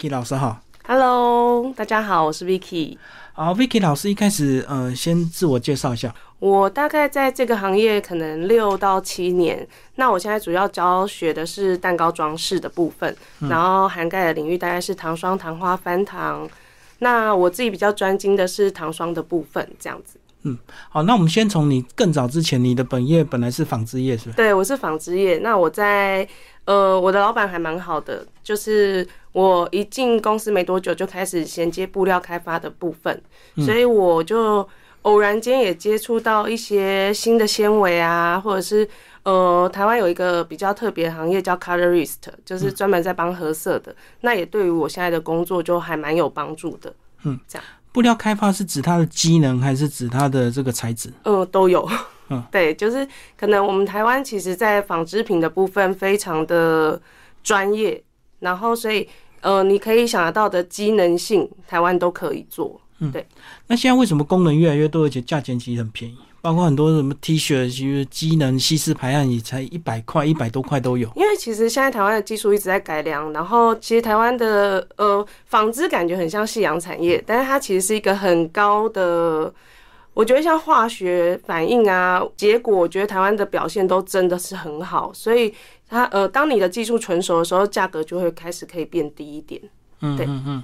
Vicky 老师好。Hello，大家好，我是 Vicky。好，Vicky 老师一开始呃，先自我介绍一下。我大概在这个行业可能六到七年。那我现在主要教学的是蛋糕装饰的部分，然后涵盖的领域大概是糖霜、糖花、翻糖。那我自己比较专精的是糖霜的部分，这样子。嗯好，那我们先从你更早之前，你的本业本来是纺织业，是不是？对，我是纺织业。那我在呃，我的老板还蛮好的，就是我一进公司没多久就开始衔接布料开发的部分，所以我就偶然间也接触到一些新的纤维啊，或者是呃，台湾有一个比较特别的行业叫 colorist，就是专门在帮合色的，那也对于我现在的工作就还蛮有帮助的。嗯，这样布料开发是指它的机能，还是指它的这个材质？嗯，都有。嗯，对，就是可能我们台湾其实，在纺织品的部分非常的专业，然后所以呃，你可以想得到的机能性，台湾都可以做。嗯，对那现在为什么功能越来越多，而且价钱其实很便宜？包括很多什么 T 恤，其实机能吸湿排汗也才一百块、一百多块都有。因为其实现在台湾的技术一直在改良，然后其实台湾的呃纺织感觉很像夕阳产业，但是它其实是一个很高的，我觉得像化学反应啊，结果我觉得台湾的表现都真的是很好，所以它呃当你的技术成熟的时候，价格就会开始可以变低一点。嗯对嗯嗯。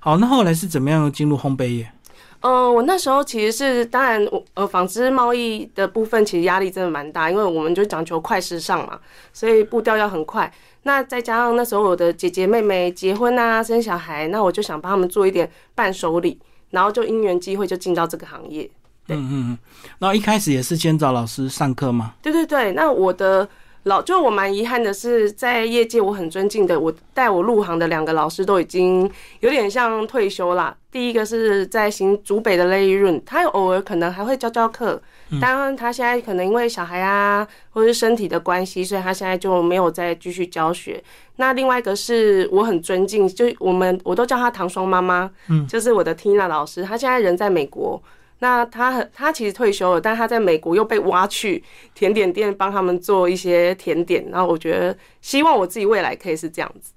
好，那后来是怎么样进入烘焙业？呃，我那时候其实是，当然，我呃，纺织贸易的部分其实压力真的蛮大，因为我们就讲求快时尚嘛，所以步调要很快。那再加上那时候我的姐姐妹妹结婚啊、生小孩，那我就想帮他们做一点伴手礼，然后就因缘机会就进到这个行业。对嗯嗯嗯。然后一开始也是先找老师上课嘛。对对对，那我的老，就我蛮遗憾的是，在业界我很尊敬的，我带我入行的两个老师都已经有点像退休啦。第一个是在新竹北的雷润，他偶尔可能还会教教课，当然他现在可能因为小孩啊，或者是身体的关系，所以他现在就没有再继续教学。那另外一个是我很尊敬，就我们我都叫他唐双妈妈，嗯，就是我的 Tina 老师，她现在人在美国。那他很，他其实退休了，但他在美国又被挖去甜点店帮他们做一些甜点。然后我觉得，希望我自己未来可以是这样子。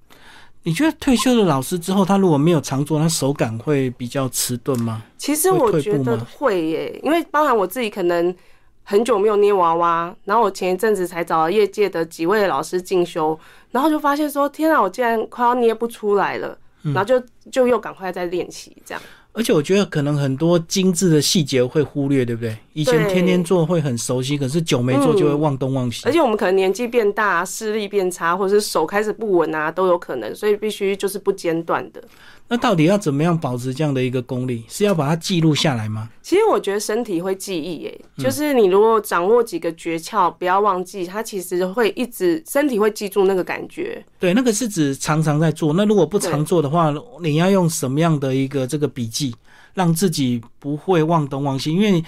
你觉得退休的老师之后，他如果没有常做，他手感会比较迟钝吗？其实我觉得会耶，因为包含我自己可能很久没有捏娃娃，然后我前一阵子才找了业界的几位老师进修，然后就发现说，天啊，我竟然快要捏不出来了，然后就就又赶快再练习这样。而且我觉得可能很多精致的细节会忽略，对不对？以前天天做会很熟悉，可是久没做就会忘东忘西。而且我们可能年纪变大，视力变差，或者是手开始不稳啊，都有可能，所以必须就是不间断的。那到底要怎么样保持这样的一个功力？是要把它记录下来吗？其实我觉得身体会记忆，耶，就是你如果掌握几个诀窍，不要忘记，它其实会一直身体会记住那个感觉。对，那个是指常常在做。那如果不常做的话，你要用什么样的一个这个笔记，让自己不会忘东忘西？因为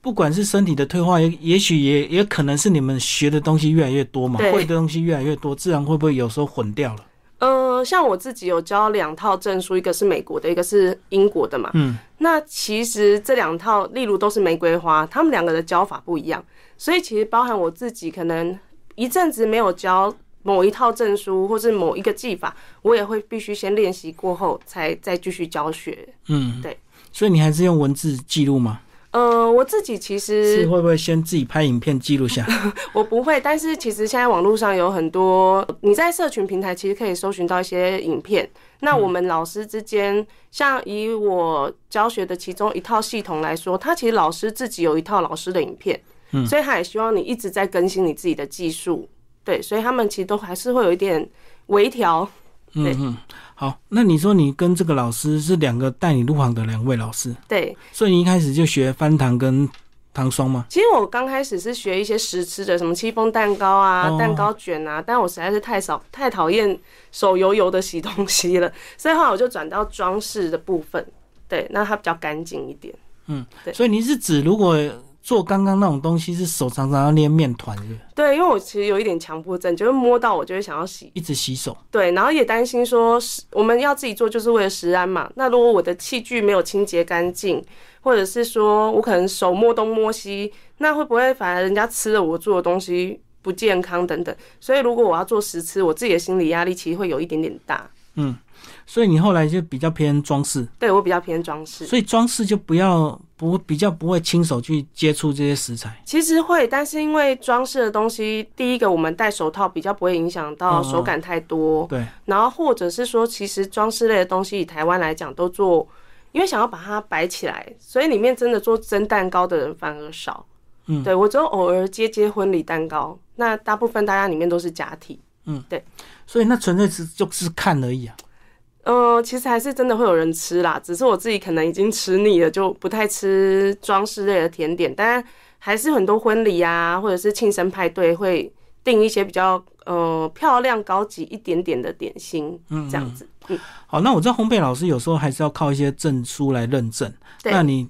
不管是身体的退化，也也许也也可能是你们学的东西越来越多嘛，会的东西越来越多，自然会不会有时候混掉了？呃，像我自己有教两套证书，一个是美国的，一个是英国的嘛。嗯，那其实这两套，例如都是玫瑰花，他们两个的教法不一样，所以其实包含我自己可能一阵子没有教某一套证书或是某一个技法，我也会必须先练习过后才再继续教学。嗯，对。所以你还是用文字记录吗？呃，我自己其是实会不会先自己拍影片记录下？我不会，但是其实现在网络上有很多，你在社群平台其实可以搜寻到一些影片。那我们老师之间，像以我教学的其中一套系统来说，他其实老师自己有一套老师的影片，嗯所以他也希望你一直在更新你自己的技术。对，所以他们其实都还是会有一点微调。对嗯嗯，好，那你说你跟这个老师是两个带你入行的两位老师，对，所以你一开始就学翻糖跟糖霜吗？其实我刚开始是学一些实吃的，什么戚风蛋糕啊、哦蛋糕卷啊，但我实在是太少太讨厌手油油的洗东西了，所以后来我就转到装饰的部分。对，那它比较干净一点。嗯对所以你是指如果做刚刚那种东西，是手常常要捏面团，是不是对，因为我其实有一点强迫症，就是摸到我就会想要洗。一直洗手。对，然后也担心说，我们要自己做就是为了食安嘛。那如果我的器具没有清洁干净，或者是说我可能手摸东摸西，那会不会反而人家吃了我做的东西不健康等等？所以如果我要做实吃，我自己的心理压力其实会有一点点大。所以你后来就比较偏装饰，对我比较偏装饰。所以装饰就不要不比较不会亲手去接触这些食材。其实会，但是因为装饰的东西，第一个我们戴手套比较不会影响到手感太多，对，然后或者是说，其实装饰类的东西以台湾来讲都做，因为想要把它摆起来，所以里面真的做蒸蛋糕的人反而少。嗯对我只有偶尔接接婚礼蛋糕，那大部分大家里面都是假体。嗯，对所以那纯粹是就是看而已啊。嗯、其实还是真的会有人吃啦，只是我自己可能已经吃腻了，就不太吃装饰类的甜点。但还是很多婚礼啊，或者是庆生派对会订一些比较呃漂亮、高级一点点的点心，嗯这样子。嗯，好，那我知道烘焙老师有时候还是要靠一些证书来认证。那你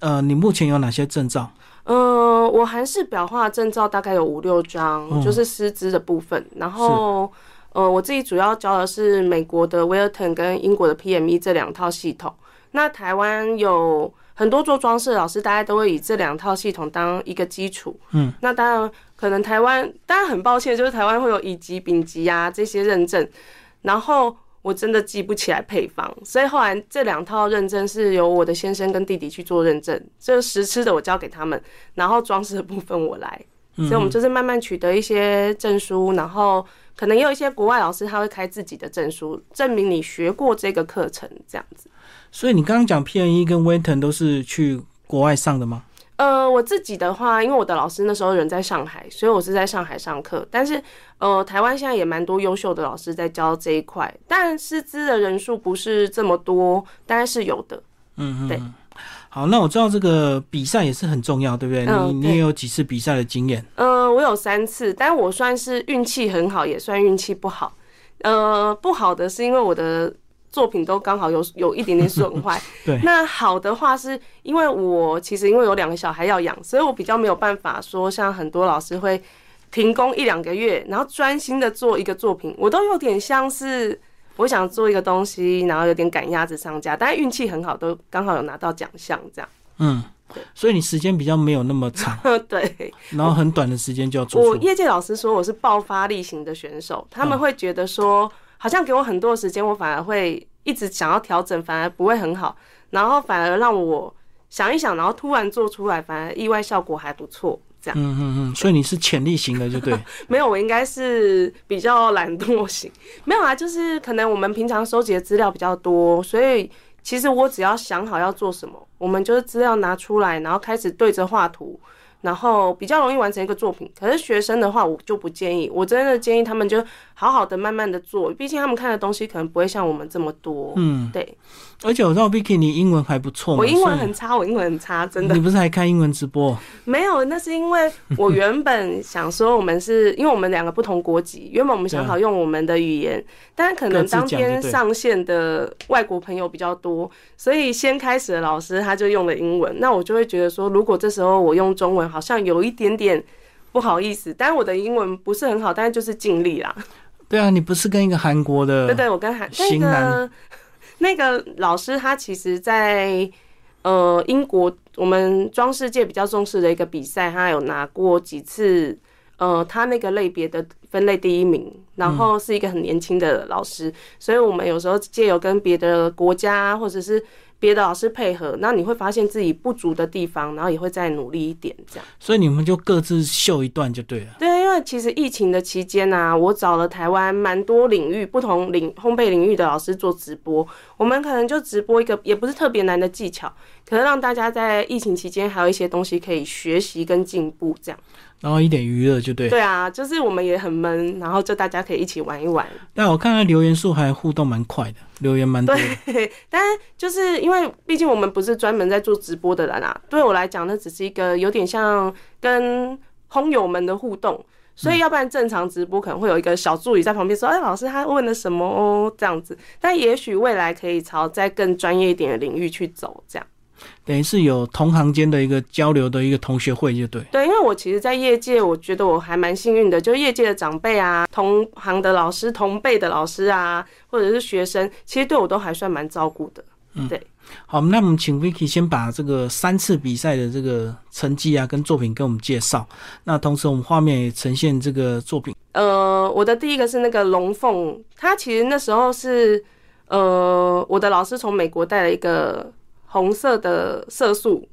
呃，你目前有哪些证照？嗯、我韩式裱画证照大概有五六张，嗯就是师资的部分。然后，呃，我自己主要教的是美国的 Wilton 跟英国的 PME 这两套系统。那台湾有很多做装饰的老师，大家都会以这两套系统当一个基础。嗯，那当然，可能台湾当然很抱歉，就是台湾会有乙级、丙级啊这些认证，然后。我真的记不起来配方，所以后来这两套认证是由我的先生跟弟弟去做认证，这实吃的我交给他们，然后装饰的部分我来，所以我们就是慢慢取得一些证书，然后可能也有一些国外老师他会开自己的证书，证明你学过这个课程这样子。所以你刚刚讲 PNE 跟 Winton 都是去国外上的吗？呃，我自己的话，因为我的老师那时候人在上海，所以我是在上海上课。但是，呃，台湾现在也蛮多优秀的老师在教这一块，但师资的人数不是这么多，当然是有的。嗯嗯，对嗯。好，那我知道这个比赛也是很重要，对不对？嗯你你也有几次比赛的经验？呃，我有三次，但我算是运气很好，也算运气不好。呃，不好的是因为我的作品都刚好有有一点点损坏。对那好的话是因为我其实因为有两个小孩要养，所以我比较没有办法说像很多老师会停工一两个月，然后专心的做一个作品，我都有点像是。我想做一个东西，然后有点赶鸭子上架，但是运气很好，都刚好有拿到奖项，这样。嗯，所以你时间比较没有那么长，对，然后很短的时间就要做出。我业界老师说我是爆发力型的选手，他们会觉得说，好像给我很多的时间，我反而会一直想要调整，反而不会很好，然后反而让我想一想，然后突然做出来，反而意外效果还不错。这样嗯嗯嗯，所以你是潜力型的，就对。没有，我应该是比较懒惰型。没有啊，就是可能我们平常收集的资料比较多，所以其实我只要想好要做什么，我们就是资料拿出来，然后开始对着画图，然后比较容易完成一个作品。可是学生的话，我就不建议，我真的建议他们就好好的慢慢的做，毕竟他们看的东西可能不会像我们这么多。嗯，对而且我知道 Vicky 你英文还不错，我英文很差，我英文很差，真的你不是还看英文直播？没有，那是因为我原本想说我们是因为我们两个不同国籍，原本我们想 好用我们的语言，但可能当天上线的外国朋友比较多，所以先开始的老师他就用了英文，那我就会觉得说，如果这时候我用中文，好像有一点点不好意思，但是我的英文不是很好，但是就是尽力啦。对啊，你不是跟一个韩国的？对对，我跟韩那个那个老师，他其实在呃英国，我们装饰界比较重视的一个比赛，他有拿过几次呃他那个类别的分类第一名，然后是一个很年轻的老师，所以我们有时候借由跟别的国家或者是别的老师配合，那你会发现自己不足的地方，然后也会再努力一点这样。所以你们就各自秀一段就对了。对，因为其实疫情的期间啊，我找了台湾蛮多领域、不同领烘焙领域的老师做直播。我们可能就直播一个，也不是特别难的技巧，可能让大家在疫情期间还有一些东西可以学习跟进步。这样，然后一点娱乐就对。对啊，就是我们也很闷，然后就大家可以一起玩一玩。但我看他留言数还互动蛮快的，留言蛮多的。对，但就是因为毕竟我们不是专门在做直播的人啊，对我来讲，那只是一个有点像跟烘友们的互动。所以，要不然正常直播可能会有一个小助理在旁边说：“哎，老师他问了什么哦？”这样子。但也许未来可以朝在更专业一点的领域去走，这样。等于是有同行间的一个交流的一个同学会，就对。对，因为我其实，在业界，我觉得我还蛮幸运的，就业界的长辈啊、同行的老师、同辈的老师啊，或者是学生，其实对我都还算蛮照顾的。嗯对，好，那我们请 Vicky 先把这个三次比赛的这个成绩啊跟作品跟我们介绍。那同时我们画面也呈现这个作品。呃，我的第一个是那个龙凤，它其实那时候是呃，我的老师从美国带了一个红色的色素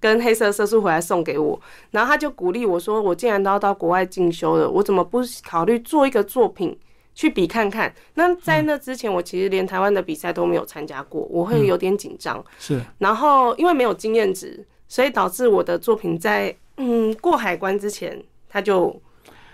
跟黑色色素回来送给我，然后他就鼓励我说：“我既然都要到国外进修了，我怎么不考虑做一个作品去比看看？”那在那之前，我其实连台湾的比赛都没有参加过，我会有点紧张。是，然后因为没有经验值，所以导致我的作品在嗯过海关之前，他就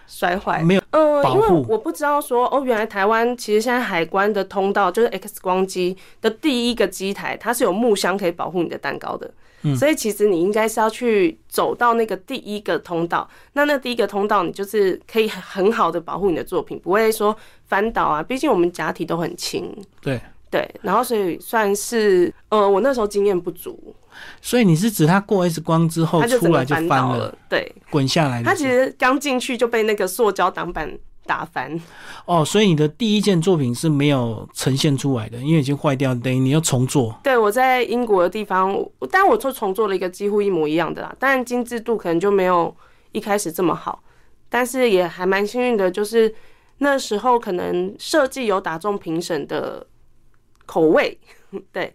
摔坏。没有，嗯，因为我不知道说哦，原来台湾其实现在海关的通道就是 X 光机的第一个机台，它是有木箱可以保护你的蛋糕的。所以其实你应该是要去走到那个第一个通道，那那第一个通道你就是可以很好的保护你的作品，不会说翻倒啊。毕竟我们假体都很轻，对。对，然后所以算是呃，我那时候经验不足，所以你是指它过 X 光之后它出来就翻翻了。对，滚下来的时候。它其实刚进去就被那个塑胶挡板打翻。哦，所以你的第一件作品是没有呈现出来的，因为已经坏掉，等于你要重做。对，我在英国的地方，我但我就重做了一个几乎一模一样的啦，但精致度可能就没有一开始这么好，但是也还蛮幸运的，就是那时候可能设计有打中评审的口味，对。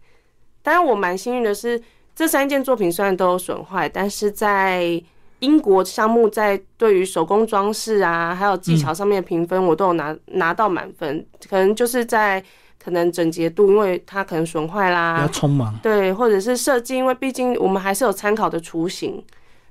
当然我蛮幸运的是，这三件作品虽然都有损坏，但是在英国项目在对于手工装饰啊，还有技巧上面的评分，我都有拿拿到满分，可能就是在可能整洁度，因为它可能损坏啦比较啦，匆忙。对，或者是设计，因为毕竟我们还是有参考的雏形，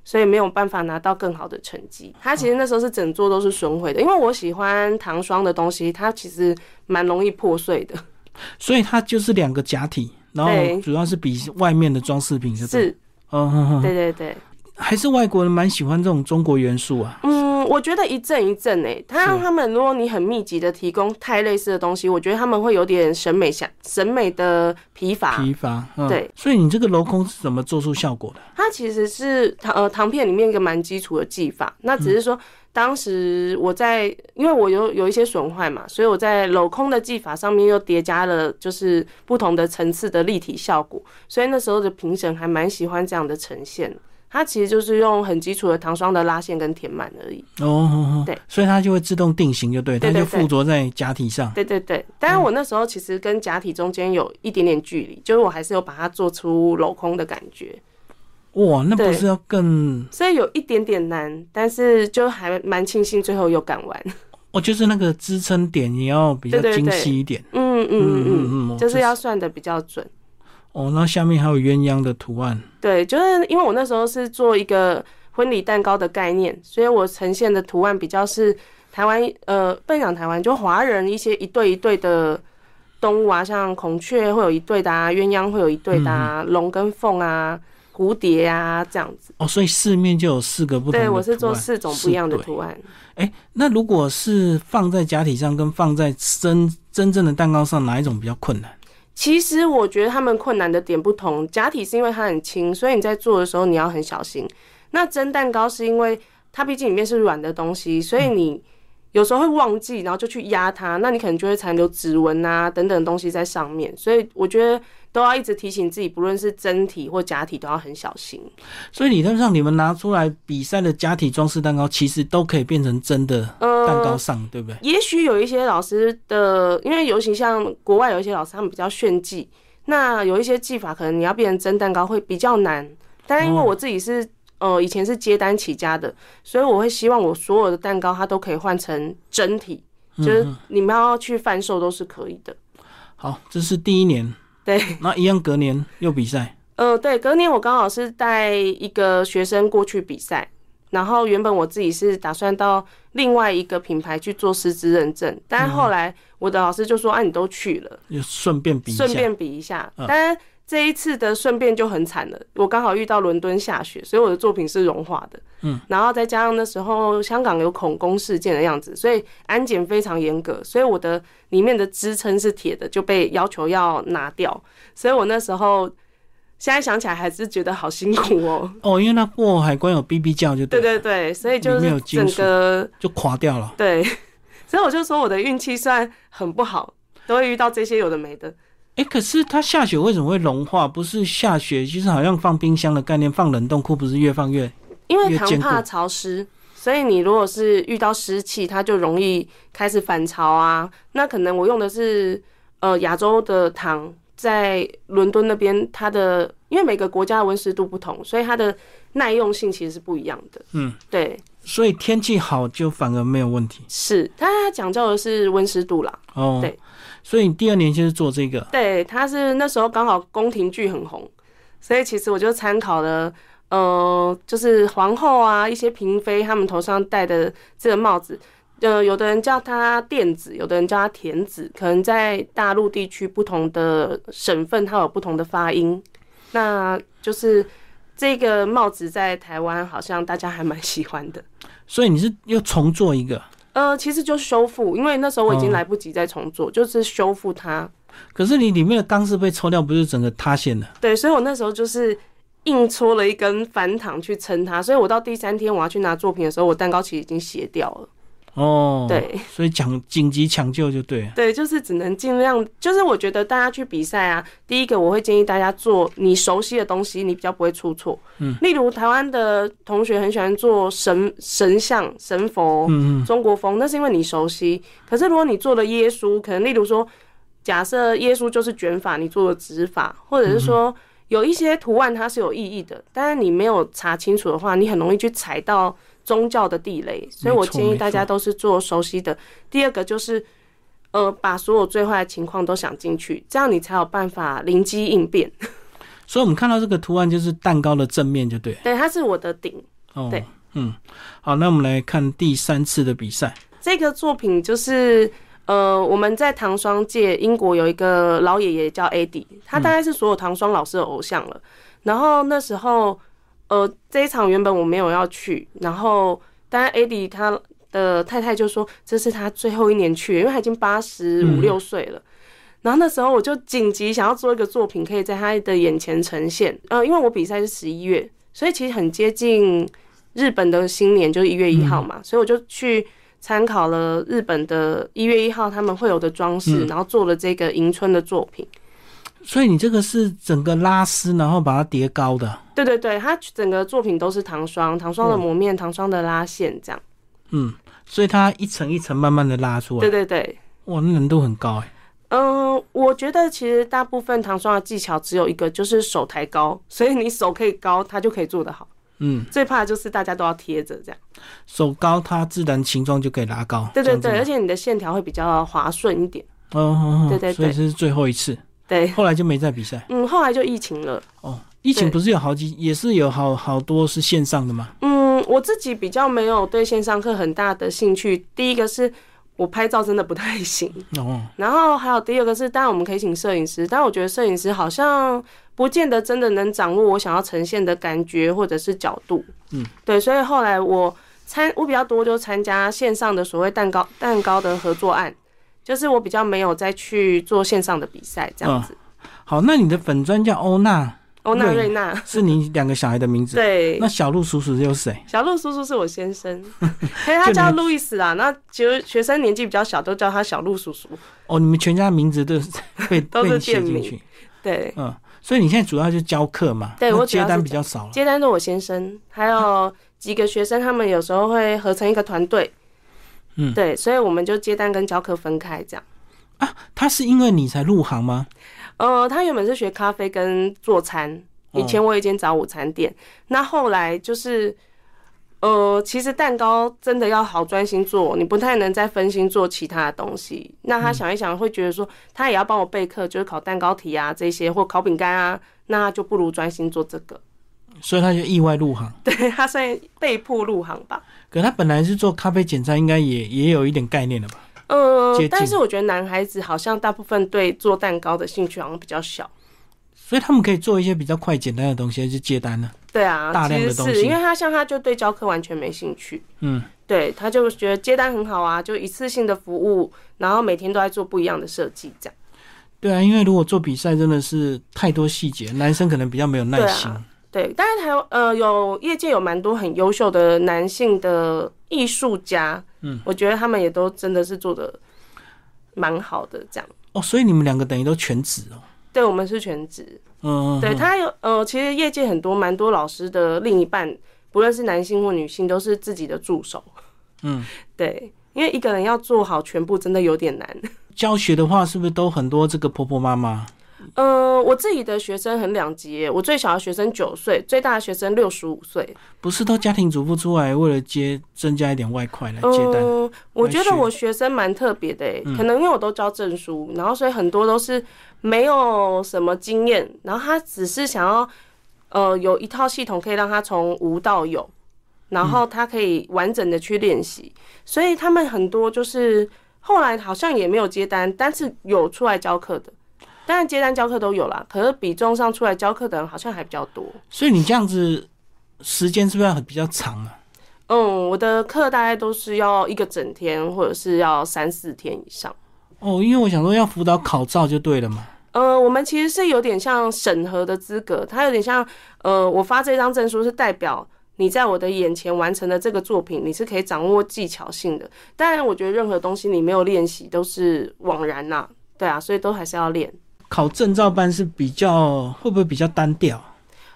所以没有办法拿到更好的成绩。它其实那时候是整座都是损毁的，因为我喜欢糖霜的东西，它其实蛮容易破碎的。所以它就是两个假体，然后主要是比外面的装饰品？是，嗯对对对。还是外国人蛮喜欢这种中国元素啊。嗯，我觉得一阵一阵诶，他让他们如果你很密集的提供太类似的东西，我觉得他们会有点审美想审美的疲乏。疲乏，嗯，对。所以你这个镂空是怎么做出效果的？它其实是糖呃糖片里面一个蛮基础的技法，那只是说当时我在因为我有有一些损坏嘛，所以我在镂空的技法上面又叠加了就是不同的层次的立体效果，所以那时候的评审还蛮喜欢这样的呈现。它其实就是用很基础的糖霜的拉线跟填满而已。哦，对，所以它就会自动定型，就对，它就附着在假体上。对对对，但是我那时候其实跟假体中间有一点点距离，就是我还是有把它做出镂空的感觉，哇，那不是要更？所以有一点点难，但是就还蛮庆幸最后有赶完。哦，就是那个支撑点也要比较精细一点。嗯嗯嗯嗯，嗯就是要算的比较准。哦，那下面还有鸳鸯的图案。对，就是因为我那时候是做一个婚礼蛋糕的概念，所以我呈现的图案比较是台湾呃，不能讲台湾，就华人一些一对一对的动物啊，像孔雀会有一对的啊，鸳鸯会有一对的啊，龙跟凤啊，蝴蝶啊这样子。哦，所以四面就有四个不同的对。我是做四种不一样的图案。哎、那如果是放在假体上跟放在真真正的蛋糕上，哪一种比较困难？其实我觉得他们困难的点不同，假体是因为它很轻，所以你在做的时候你要很小心。那蒸蛋糕是因为它毕竟里面是软的东西，所以你有时候会忘记，然后就去压它，那你可能就会残留指纹啊等等东西在上面。所以我觉得都要一直提醒自己，不论是真体或假体都要很小心。所以理论上，你们拿出来比赛的假体装饰蛋糕，其实都可以变成真的嗯蛋糕上，对不对？也许有一些老师的，因为尤其像国外有一些老师，他们比较炫技，那有一些技法可能你要变成真蛋糕会比较难。但是因为哦我自己是呃以前是接单起家的，所以我会希望我所有的蛋糕它都可以换成真体，就是你们要去贩售都是可以的。好，这是第一年，对，那一样隔年又比赛，呃，对，隔年我刚好是带一个学生过去比赛，然后原本我自己是打算到另外一个品牌去做师资认证，但是后来我的老师就说：“啊，你都去了。”就顺便比一下。顺便比一下嗯。但这一次的顺便就很惨了，我刚好遇到伦敦下雪，所以我的作品是融化的。嗯，然后再加上那时候香港有恐攻事件的样子，所以安检非常严格，所以我的里面的支撑是铁的，就被要求要拿掉。所以我那时候现在想起来还是觉得好辛苦哦。哦，因为那过海关有哔哔叫就对对了，对对，所以就整个就垮掉了。对，所以我就说我的运气算很不好，都会遇到这些有的没的。哎、可是它下雪为什么会融化？不是下雪，就是好像放冰箱的概念，放冷冻库不是越放越因为糖怕潮湿，所以你如果是遇到湿气，它就容易开始反潮啊。那可能我用的是呃亚洲的糖在伦敦那边，它的因为每个国家的温湿度不同，所以它的耐用性其实是不一样的。嗯，对，所以天气好就反而没有问题是它讲究的是温湿度啦。哦。对，所以你第二年就是做这个，对，他是那时候刚好宫廷剧很红，所以其实我就参考了。呃，就是皇后啊，一些嫔妃她们头上戴的这个帽子，呃，有的人叫它垫子，有的人叫它田子，可能在大陆地区不同的省份，它有不同的发音。那就是这个帽子在台湾好像大家还蛮喜欢的。所以你是又重做一个，呃，其实就修复，因为那时候我已经哦来不及再重做，就是修复它。可是你里面的钢丝被抽掉，不是整个塌陷了？对，所以我那时候就是硬戳了一根翻糖去撑它，所以我到第三天我要去拿作品的时候，我蛋糕其实已经斜掉了。哦，，对所以抢紧急抢救就对了。对，就是只能尽量，就是我觉得大家去比赛啊，第一个我会建议大家做你熟悉的东西，你比较不会出错。嗯，例如台湾的同学很喜欢做神神像、神佛，嗯嗯，中国风，那是因为你熟悉。可是如果你做了耶稣，可能例如说，假设耶稣就是卷发，你做了直发，或者是说有一些图案它是有意义的，但是你没有查清楚的话，你很容易去踩到宗教的地雷。所以我建议大家都是做熟悉的。第二个就是。呃，把所有最坏的情况都想进去，这样你才有办法灵机应变。所以我们看到这个图案就是蛋糕的正面就对了。对，它是我的顶。哦，对，嗯，好，那我们来看第三次的比赛。这个作品就是呃，我们在糖霜界，英国有一个老爷爷叫 AD，他大概是所有糖霜老师的偶像了。然后那时候，呃，这一场原本我没有要去，然后当然 AD 他的太太就说这是他最后一年去，因为他已经八十五六岁了。然后那时候我就紧急想要做一个作品，可以在他的眼前呈现。呃，因为我比赛是十一月，所以其实很接近日本的新年，就是一月一号嘛，所以我就去参考了日本的一月一号他们会有的装饰，嗯然后做了这个迎春的作品。所以你这个是整个拉丝，然后把它叠高的。对对对，它整个作品都是糖霜，糖霜的嗯磨面，糖霜的拉线，这样。嗯，所以它一层一层慢慢的拉出来。对对对，哇，那难度很高哎。嗯，我觉得其实大部分糖霜的技巧只有一个，就是手抬高，所以你手可以高，它就可以做得好。嗯，最怕的就是大家都要贴着这样。手高它自然形状就可以拉高。对对对，而且你的线条会比较滑顺一点。吗哦哦哦，对对对所以这是最后一次，对，后来就没再比赛。嗯，后来就疫情了。哦，疫情不是有好几，也是有好好多是线上的吗？嗯，我自己比较没有对线上课很大的兴趣。第一个是我拍照真的不太行，哦，然后还有第二个是，当然我们可以请摄影师，但我觉得摄影师好像不见得真的能掌握我想要呈现的感觉或者是角度。嗯，对，所以后来我参我比较多就参加线上的所谓蛋糕蛋糕的合作案，就是我比较没有再去做线上的比赛这样子。好，那你的粉砖叫欧娜，欧娜瑞瑞娜，是你两个小孩的名字。对那，小鹿叔叔又是谁？小鹿叔叔是我先生，所以他叫路易斯啦。那其实学生年纪比较小，都叫他小鹿叔叔。哦，你们全家的名字都是被 都是被写进去。对，嗯，所以你现在主要就教课嘛？对我接单比较少了。接单是我先生，还有几个学生，他们有时候会合成一个团队。嗯对，所以我们就接单跟教课分开这样。啊他是因为你才入行吗？呃，他原本是学咖啡跟做餐，哦以前我有一间早午餐店，那后来就是。呃，其实蛋糕真的要好专心做，你不太能再分心做其他的东西。那他想一想，会觉得说，他也要帮我备课，就是烤蛋糕体啊这些，或烤饼干啊，那就不如专心做这个。所以他就意外入行。对他算被迫入行吧。可他本来是做咖啡简餐，应该也也有一点概念了吧？呃，但是我觉得男孩子好像大部分对做蛋糕的兴趣好像比较小。所以他们可以做一些比较快简单的东西就接单呢。对啊，大量的东西是因为他像他就对教课完全没兴趣，嗯，对，他就觉得接单很好啊，就一次性的服务，然后每天都在做不一样的设计，这样。对啊，因为如果做比赛真的是太多细节，男生可能比较没有耐心。啊对，但是台湾呃有业界有蛮多很优秀的男性的艺术家，嗯，我觉得他们也都真的是做的蛮好的，这样。哦，所以你们两个等于都全职哦。对，我们是全职。嗯，对他有呃，其实业界很多蛮多老师的另一半，不论是男性或女性，都是自己的助手。嗯，对，因为一个人要做好全部，真的有点难。教学的话，是不是都很多这个婆婆妈妈？呃，我自己的学生很两极，我最小的学生九岁，最大的学生六十五岁。不是都家庭主妇出来为了接增加一点外快来接单？嗯，我觉得我学生蛮特别的，嗯可能因为我都教证书，然后所以很多都是没有什么经验，然后他只是想要呃有一套系统可以让他从无到有，然后他可以完整的去练习，所以他们很多就是后来好像也没有接单，但是有出来教课的。当然接单教课都有啦，可是比重上出来教课的人好像还比较多。所以你这样子时间是不是要比较长啊？嗯，我的课大概都是要一个整天，或者是要三四天以上。哦，因为我想说要辅导考照就对了嘛。呃，我们其实是有点像审核的资格，它有点像呃，我发这张证书是代表你在我的眼前完成的这个作品，你是可以掌握技巧性的。当然，我觉得任何东西你没有练习都是枉然呐、对啊，所以都还是要练。考证照班是比较会不会比较单调？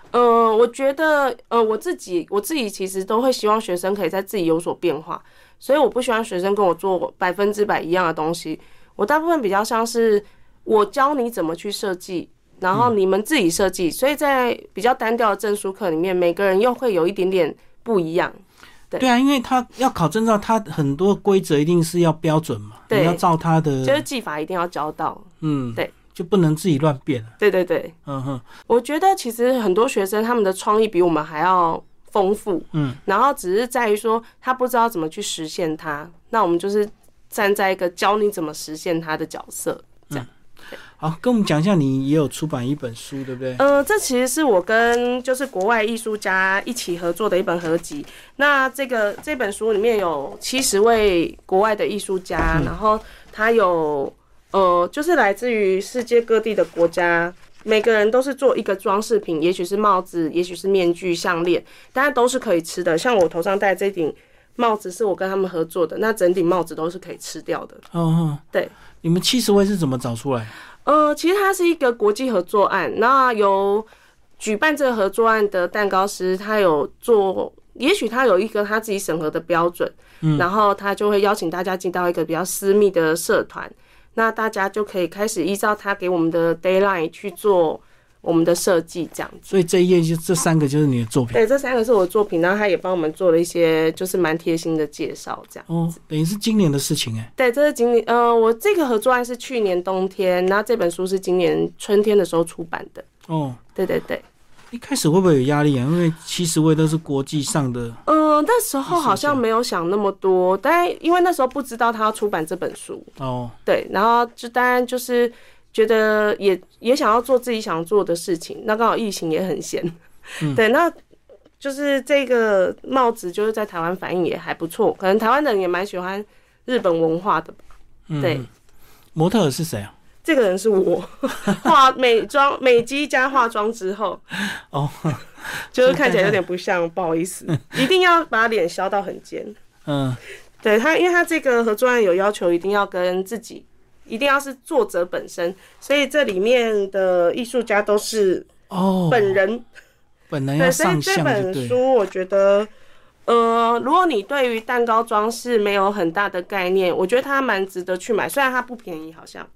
呃，我觉得呃，我自己我自己其实都会希望学生可以在自己有所变化，所以我不希望学生跟我做百分之百一样的东西。我大部分比较像是我教你怎么去设计，然后你们自己设计。所以在比较单调的证书课里面，每个人又会有一点点不一样。对对啊，因为他要考证照，他很多规则一定是要标准嘛，对你要照他的，就是技法一定要教到。嗯，对，就不能自己乱变了。对对对，嗯哼，我觉得其实很多学生他们的创意比我们还要丰富，嗯，然后只是在于说他不知道怎么去实现它，那我们就是站在一个教你怎么实现它的角色。这样好，跟我们讲一下，你也有出版一本书，对不对？呃，这其实是我跟就是国外艺术家一起合作的一本合集。那这个这本书里面有七十位国外的艺术家，然后他有呃，就是来自于世界各地的国家。每个人都是做一个装饰品，也许是帽子，也许是面具、项链，当然都是可以吃的。像我头上戴这顶帽子是我跟他们合作的，那整顶帽子都是可以吃掉的。哦哼，对，你们七十位是怎么找出来？呃，其实它是一个国际合作案，那由举办这个合作案的蛋糕师，他有做，也许他有一个他自己审核的标准，嗯然后他就会邀请大家进到一个比较私密的社团，那大家就可以开始依照他给我们的 d a y l i n e 去做我们的设计，这样子。所以这一页就这三个就是你的作品对，这三个是我的作品，然后他也帮我们做了一些就是蛮贴心的介绍，这样。哦，等于是今年的事情哎。对，这是今年，呃，我这个合作案是去年冬天，然后这本书是今年春天的时候出版的。哦，对对对，一开始会不会有压力啊？因为七十位都是国际上的，嗯、那时候好像没有想那么多，但因为那时候不知道他要出版这本书，哦，对，然后就当然就是觉得也也想要做自己想做的事情，那刚好疫情也很闲，嗯对，那就是这个帽子就是在台湾反应也还不错，可能台湾人也蛮喜欢日本文化的吧。嗯，对模特是谁啊？这个人是我 化美妆美肌加化妆之后，哦，就是看起来有点不像，不好意思，一定要把脸削到很尖。嗯，对他，因为他这个合作案有要求，一定要跟自己，一定要是作者本身，所以这里面的艺术家都是哦，本人。本人要对，所以上这。本书我觉得，呃，如果你对于蛋糕装饰没有很大的概念，我觉得它蛮值得去买，虽然它不便宜，好像，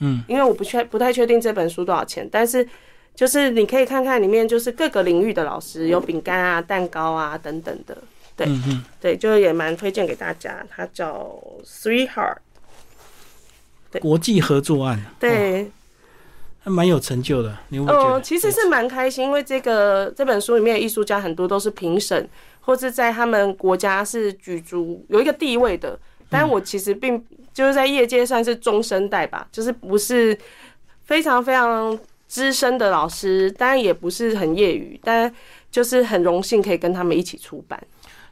嗯，因为我不确不太确定这本书多少钱，但是就是你可以看看里面就是各个领域的老师，有饼干啊、蛋糕啊等等的，对嗯，对，就也蛮推荐给大家。它叫 Three Heart，对国际合作案，哦，对，还蛮有成就的，你会不会觉呃，得？其实是蛮开心，因为这个这本书里面的艺术家很多都是评审，或是在他们国家是举足有一个地位的。但我其实并就是在业界算是中生代吧，就是不是非常非常资深的老师，当然也不是很业余，但就是很荣幸可以跟他们一起出版。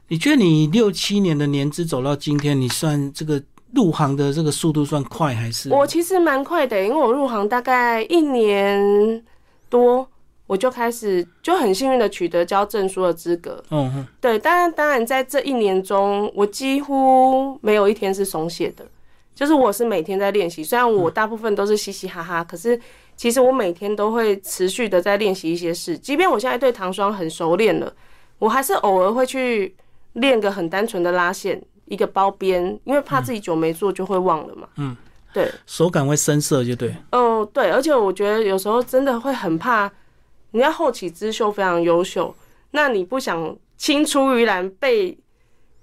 你觉得你六七年的年资走到今天，你算这个入行的这个速度算快还是？我其实蛮快的，因为我入行大概一年多，我就开始就很幸运的取得教证书的资格。嗯哼，对，当然，当然，在这一年中，我几乎没有一天是松懈的，就是我是每天在练习。虽然我大部分都是嘻嘻哈哈，可是其实我每天都会持续的在练习一些事。即便我现在对糖霜很熟练了，我还是偶尔会去练个很单纯的拉线，一个包边，因为怕自己久没做就会忘了嘛。嗯，对，手感会生涩，就对。嗯，对，而且我觉得有时候真的会很怕，人家后起之秀非常优秀，那你不想青出于蓝被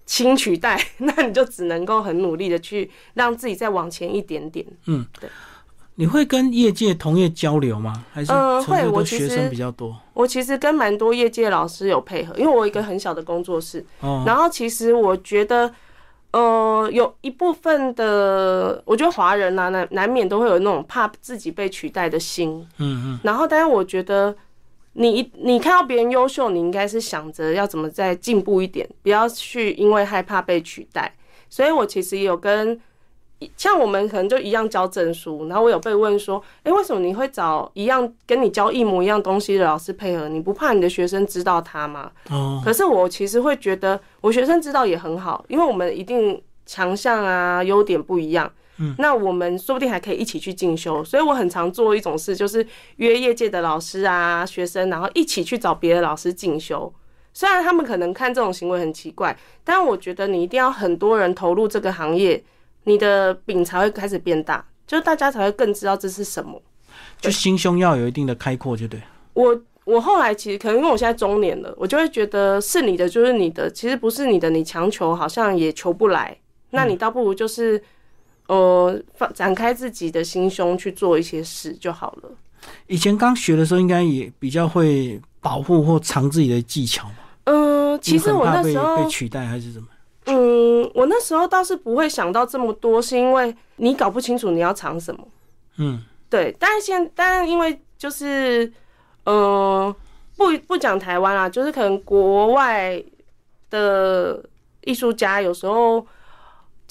青取代，那你就只能够很努力的去让自己再往前一点点。嗯，对。你会跟业界同业交流吗？还是呃会我其都学生实比较多？我其实跟蛮多业界老师有配合，因为我有一个很小的工作室，哦，然后其实我觉得，呃，有一部分的，我觉得华人啊，难难免都会有那种怕自己被取代的心。嗯嗯，然后，但是我觉得你你看到别人优秀，你应该是想着要怎么再进步一点，不要去因为害怕被取代。所以我其实也有跟。像我们可能就一样教证书，然后我有被问说，哎、为什么你会找一样跟你教一模一样东西的老师配合？你不怕你的学生知道他吗？哦，可是我其实会觉得，我学生知道也很好，因为我们一定强项啊、优点不一样。嗯，那我们说不定还可以一起去进修。所以我很常做一种事，就是约业界的老师啊、学生，然后一起去找别的老师进修。虽然他们可能看这种行为很奇怪，但我觉得你一定要很多人投入这个行业，你的饼才会开始变大，就是大家才会更知道这是什么。就心胸要有一定的开阔，就对。我我后来其实可能因为我现在中年了，我就会觉得是你的就是你的，其实不是你的，你强求好像也求不来。那你倒不如就是呃放展开自己的心胸去做一些事就好了。以前刚学的时候，应该也比较会保护或藏自己的技巧嘛。嗯、其实我那时候被取代还是什么？嗯，我那时候倒是不会想到这么多，是因为你搞不清楚你要藏什么。嗯，对，但是现但因为就是，呃，不不讲台湾啦，就是可能国外的艺术家有时候，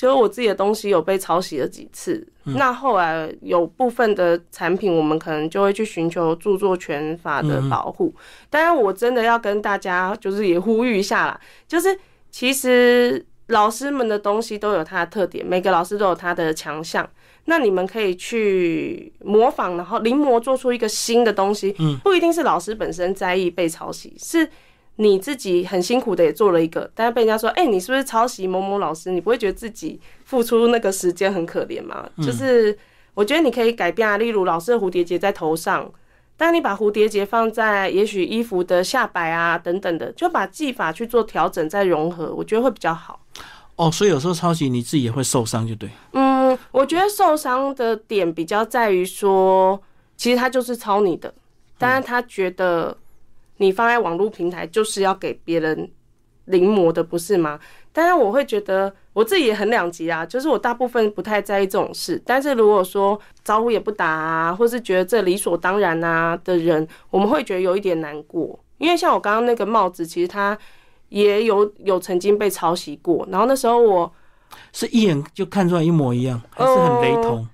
就是我自己的东西有被抄袭了几次，那后来有部分的产品，我们可能就会去寻求著作权法的保护。当然，我真的要跟大家就是也呼吁一下啦，就是其实老师们的东西都有它的特点，每个老师都有他的强项。那你们可以去模仿，然后临摹做出一个新的东西。嗯，不一定是老师本身在意被抄袭，是你自己很辛苦的也做了一个，但是被人家说，哎、你是不是抄袭某某老师？你不会觉得自己付出那个时间很可怜吗？就是我觉得你可以改变啊，例如老师的蝴蝶结在头上。但你把蝴蝶结放在也许衣服的下摆啊等等的，就把技法去做调整再融合，我觉得会比较好。哦，所以有时候抄袭你自己也会受伤，就对。嗯，我觉得受伤的点比较在于说，其实他就是抄你的，但是他觉得你放在网络平台就是要给别人临摹的，不是吗？当然，我会觉得我自己也很两极啊，就是我大部分不太在意这种事，但是如果说招呼也不打啊，或是觉得这理所当然啊的人，我们会觉得有一点难过，因为像我刚刚那个帽子，其实它也有有曾经被抄袭过，然后那时候我。是一眼就看出来一模一样，还是很雷同？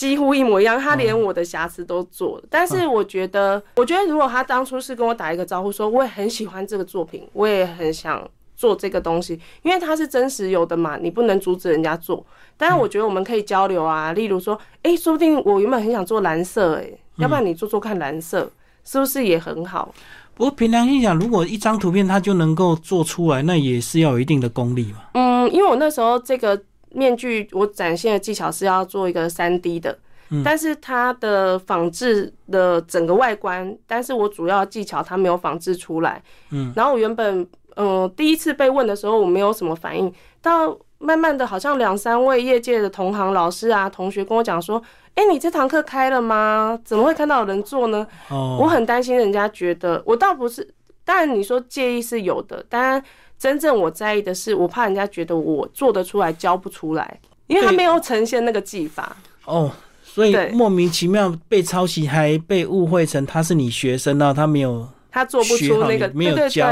几乎一模一样，他连我的瑕疵都做了。但是我觉得，我觉得如果他当初是跟我打一个招呼，说我也很喜欢这个作品，我也很想做这个东西，因为它是真实有的嘛，你不能阻止人家做。但是我觉得我们可以交流啊，例如说，哎、说不定我原本很想做蓝色、哎，要不然你做做看蓝色，是不是也很好？不过凭良心讲，如果一张图片它就能够做出来，那也是要有一定的功力嘛。嗯，因为我那时候这个面具我展现的技巧是要做一个三 D 的，但是它的仿制的整个外观，但是我主要技巧它没有仿制出来。嗯，然后我原本嗯、呃第一次被问的时候我没有什么反应，到慢慢的好像两三位业界的同行老师啊同学跟我讲说，哎、你这堂课开了吗？怎么会看到有人做呢？哦，我很担心人家觉得我倒不是，当然你说介意是有的，当然真正我在意的是，我怕人家觉得我做得出来教不出来，因为他没有呈现那个技法。哦，所以莫名其妙被抄袭，还被误会成他是你学生，然后他没有他做不出那个，没有对对教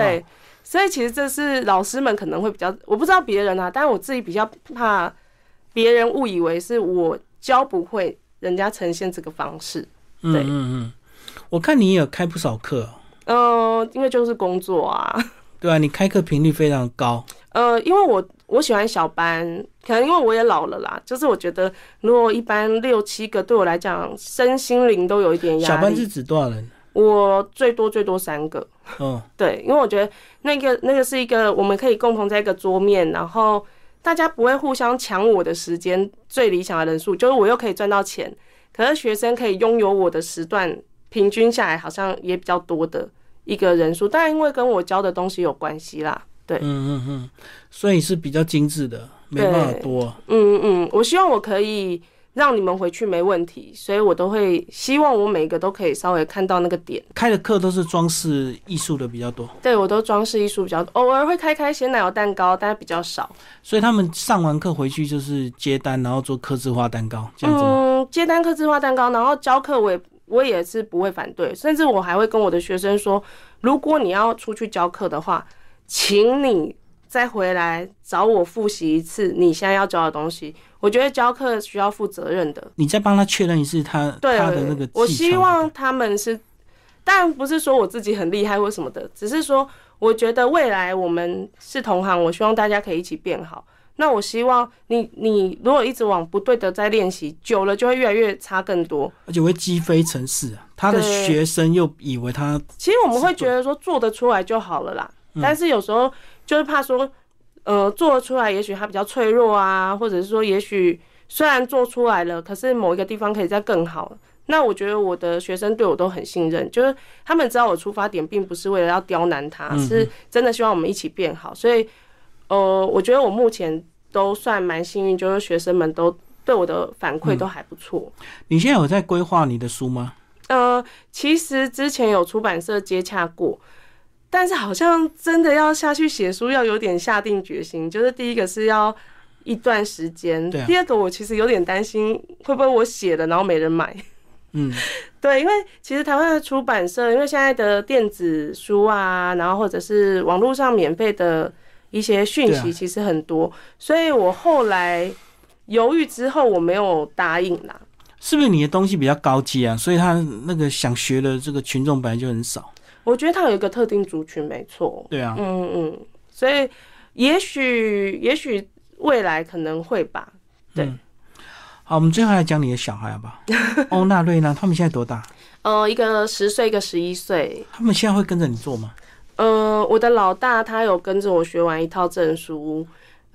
所以其实这是老师们可能会比较，我不知道别人啊，但是我自己比较怕别人误以为是我教不会人家呈现这个方式。嗯对嗯嗯。我看你也有开不少课哦，嗯、因为就是工作啊，对啊，你开课频率非常高。呃，因为我我喜欢小班，可能因为我也老了啦，就是我觉得如果一般六七个对我来讲，身心灵都有一点压力。小班是指多少人？我最多最多三个，嗯，对，因为我觉得那个那个是一个我们可以共同在一个桌面，然后大家不会互相抢我的时间，最理想的人数就是我又可以赚到钱，可是学生可以拥有我的时段，平均下来好像也比较多的一个人数，但因为跟我教的东西有关系啦。对，嗯嗯嗯，所以是比较精致的，没办法多。嗯嗯，我希望我可以让你们回去没问题，所以我都会希望我每个都可以稍微看到那个点。开的课都是装饰艺术的比较多，对我都装饰艺术比较多，偶尔会开开鲜奶油蛋糕，但是比较少。所以他们上完课回去就是接单，然后做刻字化蛋糕这样子吗？嗯，接单刻字化蛋糕，然后教课我也我也是不会反对，甚至我还会跟我的学生说，如果你要出去教课的话。请你再回来找我复习一次你现在要教的东西。我觉得教课需要负责任的。你再帮他确认一次他他的那个。我希望他们是，当然不是说我自己很厉害或什么的，只是说我觉得未来我们是同行，我希望大家可以一起变好。那我希望你你如果一直往不对的在练习，久了就会越来越差更多，而且会击飞城市啊。他的学生又以为他，其实我们会觉得说做得出来就好了啦。但是有时候就是怕说，呃，做得出来也许他比较脆弱啊，或者是说，也许虽然做出来了，可是某一个地方可以再更好。那我觉得我的学生对我都很信任，就是他们知道我出发点并不是为了要刁难他，是真的希望我们一起变好。所以，呃，我觉得我目前都算蛮幸运，就是学生们都对我的反馈都还不错。你现在有在规划你的书吗？呃，其实之前有出版社接洽过。但是好像真的要下去写书，要有点下定决心。就是第一个是要一段时间，第二个我其实有点担心会不会我写了然后没人买。嗯，对，因为其实台湾的出版社，因为现在的电子书啊，然后或者是网络上免费的一些讯息其实很多，所以我后来犹豫之后我没有答应啦。是不是你的东西比较高级啊？所以他那个想学的这个群众本来就很少。我觉得他有一个特定族群，没错。对啊，嗯嗯，所以也许也许未来可能会吧。对，好，我们最后来讲你的小孩好不好？欧娜、瑞娜，他们现在多大？呃，一个十岁，一个十一岁。他们现在会跟着你做吗？呃，我的老大他有跟着我学完一套证书，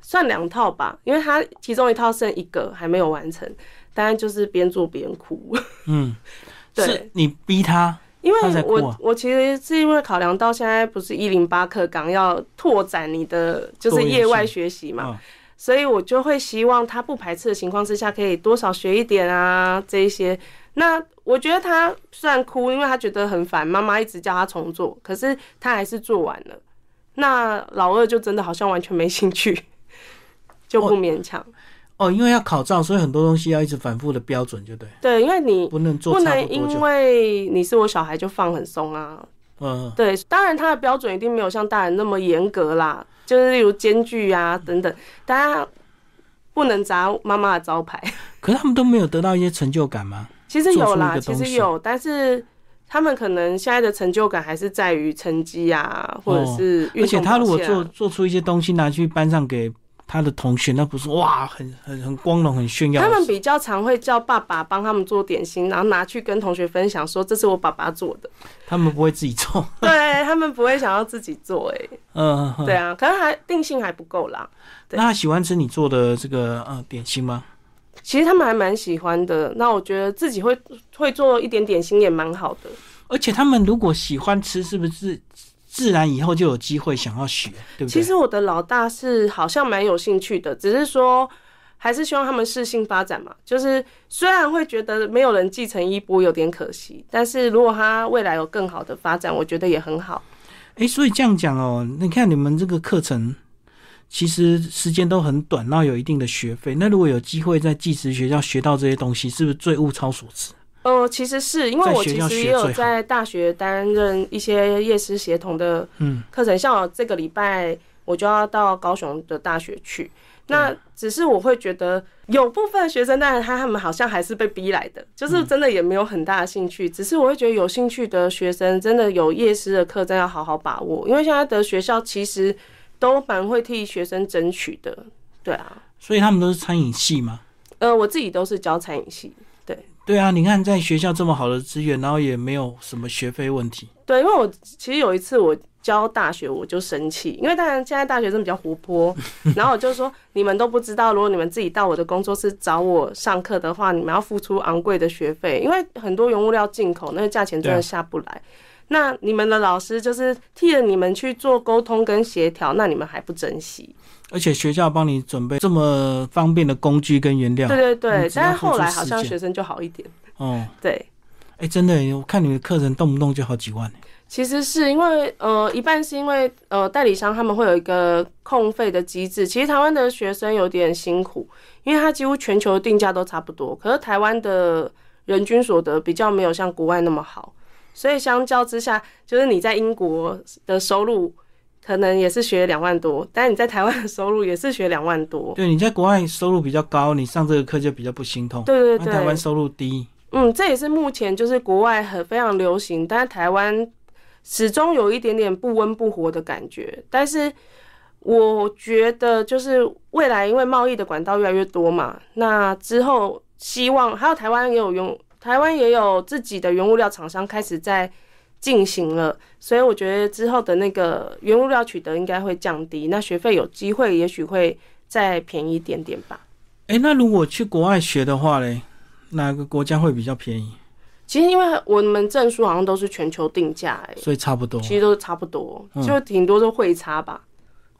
算两套吧，因为他其中一套剩一个还没有完成，当然就是边做边哭。嗯，对，你逼他。因为我我其实是因为考量到现在不是一零八课纲要拓展你的就是业外学习嘛，所以我就会希望他不排斥的情况之下，可以多少学一点啊这一些。那我觉得他虽然哭，因为他觉得很烦，妈妈一直叫他重做，可是他还是做完了。那老二就真的好像完全没兴趣，就不勉强。哦，因为要考照，所以很多东西要一直反复的标准，就对。对，因为你不能做不能因为你是我小孩就放很松啊。嗯。对，当然他的标准一定没有像大人那么严格啦，就是例如间距啊等等，大家不能砸妈妈的招牌。可是他们都没有得到一些成就感吗？其实有啦，其实有，但是他们可能现在的成就感还是在于成绩啊，或者是而且他如果做做出一些东西拿去班上给。他的同学那不是哇，很很很光荣，很炫耀。他们比较常会叫爸爸帮他们做点心，然后拿去跟同学分享，说这是我爸爸做的。他们不会自己做，对他们不会想要自己做，哎，嗯，对啊，可能还定性还不够啦。那他喜欢吃你做的这个呃点心吗？其实他们还蛮喜欢的。那我觉得自己会会做一点点心也蛮好的。而且他们如果喜欢吃，是不是？自然以后就有机会想要学，对不对？其实我的老大是好像蛮有兴趣的，只是说还是希望他们适性发展嘛。就是虽然会觉得没有人继承衣钵有点可惜，但是如果他未来有更好的发展，我觉得也很好。哎，所以这样讲哦，你看你们这个课程其实时间都很短，那有一定的学费。那如果有机会在技职学校学到这些东西，是不是最物超所值？呃，其实是因为我其实也有在大学担任一些夜师协同的课程，像我这个礼拜我就要到高雄的大学去。那只是我会觉得有部分学生，但是他他们好像还是被逼来的，就是真的也没有很大的兴趣。只是我会觉得有兴趣的学生，真的有夜师的课，真要好好把握，因为现在的学校其实都蛮会替学生争取的。对啊，所以他们都是餐饮系吗？呃，我自己都是教餐饮系。对，对啊，你看在学校这么好的资源，然后也没有什么学费问题。对，因为我其实有一次我教大学，我就生气，因为当然现在大学生比较活泼，然后我就说你们都不知道，如果你们自己到我的工作室找我上课的话，你们要付出昂贵的学费，因为很多原物料进口，那个价钱真的下不来。那你们的老师就是替了你们去做沟通跟协调，那你们还不珍惜？而且学校帮你准备这么方便的工具跟原料，对对对但是后来好像学生就好一点。哦，对，哎，真的，我看你的课程动不动就好几万耶。其实是因为呃，一半是因为呃，代理商他们会有一个控费的机制。其实台湾的学生有点辛苦，因为他几乎全球定价都差不多，可是台湾的人均所得比较没有像国外那么好，所以相较之下，就是你在英国的收入可能也是学两万多，但你在台湾的收入也是学两万多。对，你在国外收入比较高，你上这个课就比较不心痛。对对对台湾，收入低，嗯，这也是目前就是国外很非常流行，但是台湾始终有一点点不温不火的感觉。但是我觉得就是未来因为贸易的管道越来越多嘛，那之后希望还有台湾也有用，台湾也有自己的原物料厂商开始在进行了，所以我觉得之后的那个原物料取得应该会降低，那学费有机会也许会再便宜一点点吧。哎，那如果去国外学的话嘞，哪个国家会比较便宜？其实因为我们证书好像都是全球定价、欸，所以差不多。其实都是差不多，嗯就挺多都会差吧。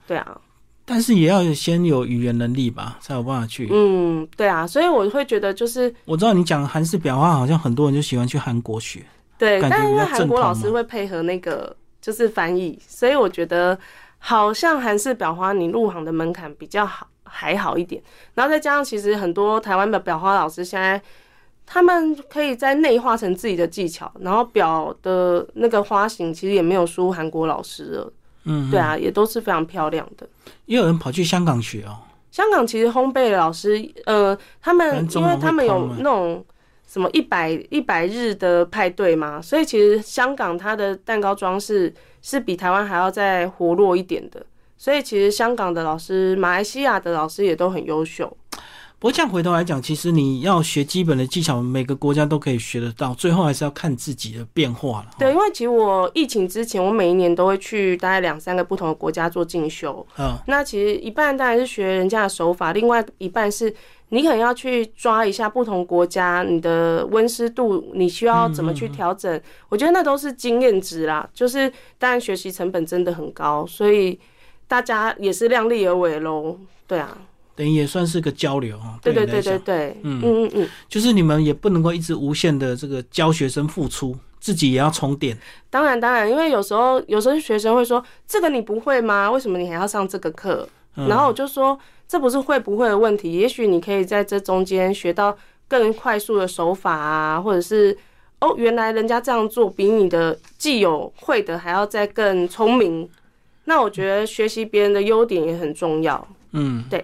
对啊，但是也要先有语言能力吧，才有办法去。嗯，对啊，所以我会觉得就是我知道你讲韩式裱花，好像很多人就喜欢去韩国学。对，但因为韩国老师会配合那个就是翻译，所以我觉得好像韩式裱花你入行的门槛比较好，还好一点。然后再加上其实很多台湾的裱花老师现在。他们可以在内化成自己的技巧，然后裱的那个花型其实也没有输韩国老师了，嗯，对啊，也都是非常漂亮的。也有人跑去香港学哦。香港其实烘焙老师，呃，他们因为他们有那种什么一百一百日的派对嘛，所以其实香港它的蛋糕装饰是比台湾还要再活络一点的。所以其实香港的老师、马来西亚的老师也都很优秀。不过这样回头来讲，其实你要学基本的技巧，每个国家都可以学得到，最后还是要看自己的变化了。对，因为其实我疫情之前，我每一年都会去大概两三个不同的国家做进修。嗯，那其实一半当然是学人家的手法，另外一半是你可能要去抓一下不同国家你的温湿度，你需要怎么去调整。我觉得那都是经验值啦，就是当然学习成本真的很高，所以大家也是量力而为喽。对啊，等于也算是个交流啊。对对对对对，嗯嗯嗯嗯，就是你们也不能够一直无限的这个教学生付出，自己也要充电。当然当然，因为有时候有时候学生会说这个你不会吗？为什么你还要上这个课？嗯然后我就说，这不是会不会的问题，也许你可以在这中间学到更快速的手法啊，或者是哦，原来人家这样做比你的既有会的还要再更聪明。那我觉得学习别人的优点也很重要。嗯，对。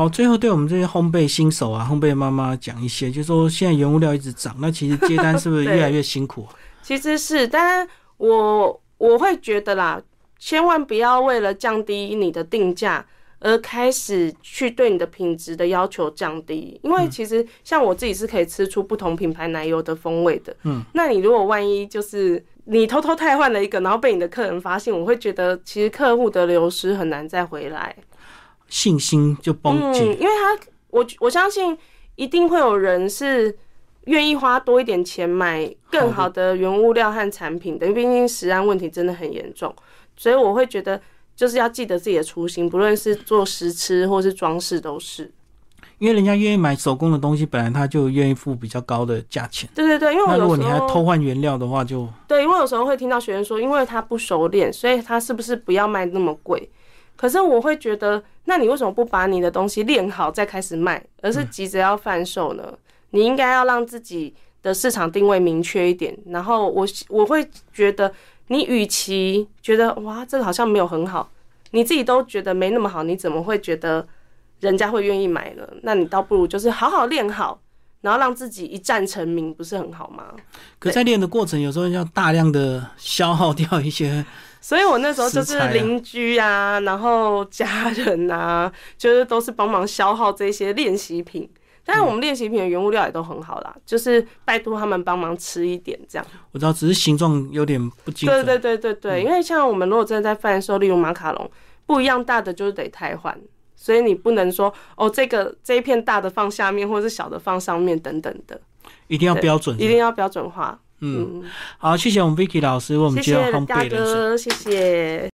好，最后对我们这些烘焙新手啊、烘焙妈妈讲一些，就是说现在原物料一直涨，那其实接单是不是越来越辛苦啊？其实是，但我我会觉得啦，千万不要为了降低你的定价而开始去对你的品质的要求降低，因为其实像我自己是可以吃出不同品牌奶油的风味的。嗯，那你如果万一就是你偷偷汰换了一个，然后被你的客人发现，我会觉得其实客户的流失很难再回来。信心就崩嗯，解。因为他我我相信一定会有人是愿意花多一点钱买更好的原物料和产品的，因为毕竟食安问题真的很严重，所以我会觉得就是要记得自己的初心，不论是做实吃或是装饰都是。因为人家愿意买手工的东西，本来他就愿意付比较高的价钱。对对对，因为那如果你还偷换原料的话就，对，因为有时候会听到学生说，因为他不熟练，所以他是不是不要卖那么贵？可是我会觉得，那你为什么不把你的东西练好再开始卖，而是急着要贩售呢？你应该要让自己的市场定位明确一点。然后我我会觉得，你与其觉得哇这个好像没有很好，你自己都觉得没那么好，你怎么会觉得人家会愿意买呢？那你倒不如就是好好练好，然后让自己一战成名，不是很好吗？可在练的过程，有时候要大量的消耗掉一些。所以我那时候就是邻居啊，然后家人啊，就是都是帮忙消耗这些练习品。但是我们练习品的原物料也都很好啦，就是拜托他们帮忙吃一点这样。我知道，只是形状有点不精准。对对对对对，因为像我们如果真的在贩售，例如马卡龙，不一样大的就是得汰换，所以你不能说哦，这个这一片大的放下面，或者是小的放上面等等的，一定要标准，一定要标准化。嗯，好，谢谢我们 Vicky 老师为我们介绍烘焙谢谢大哥，谢谢。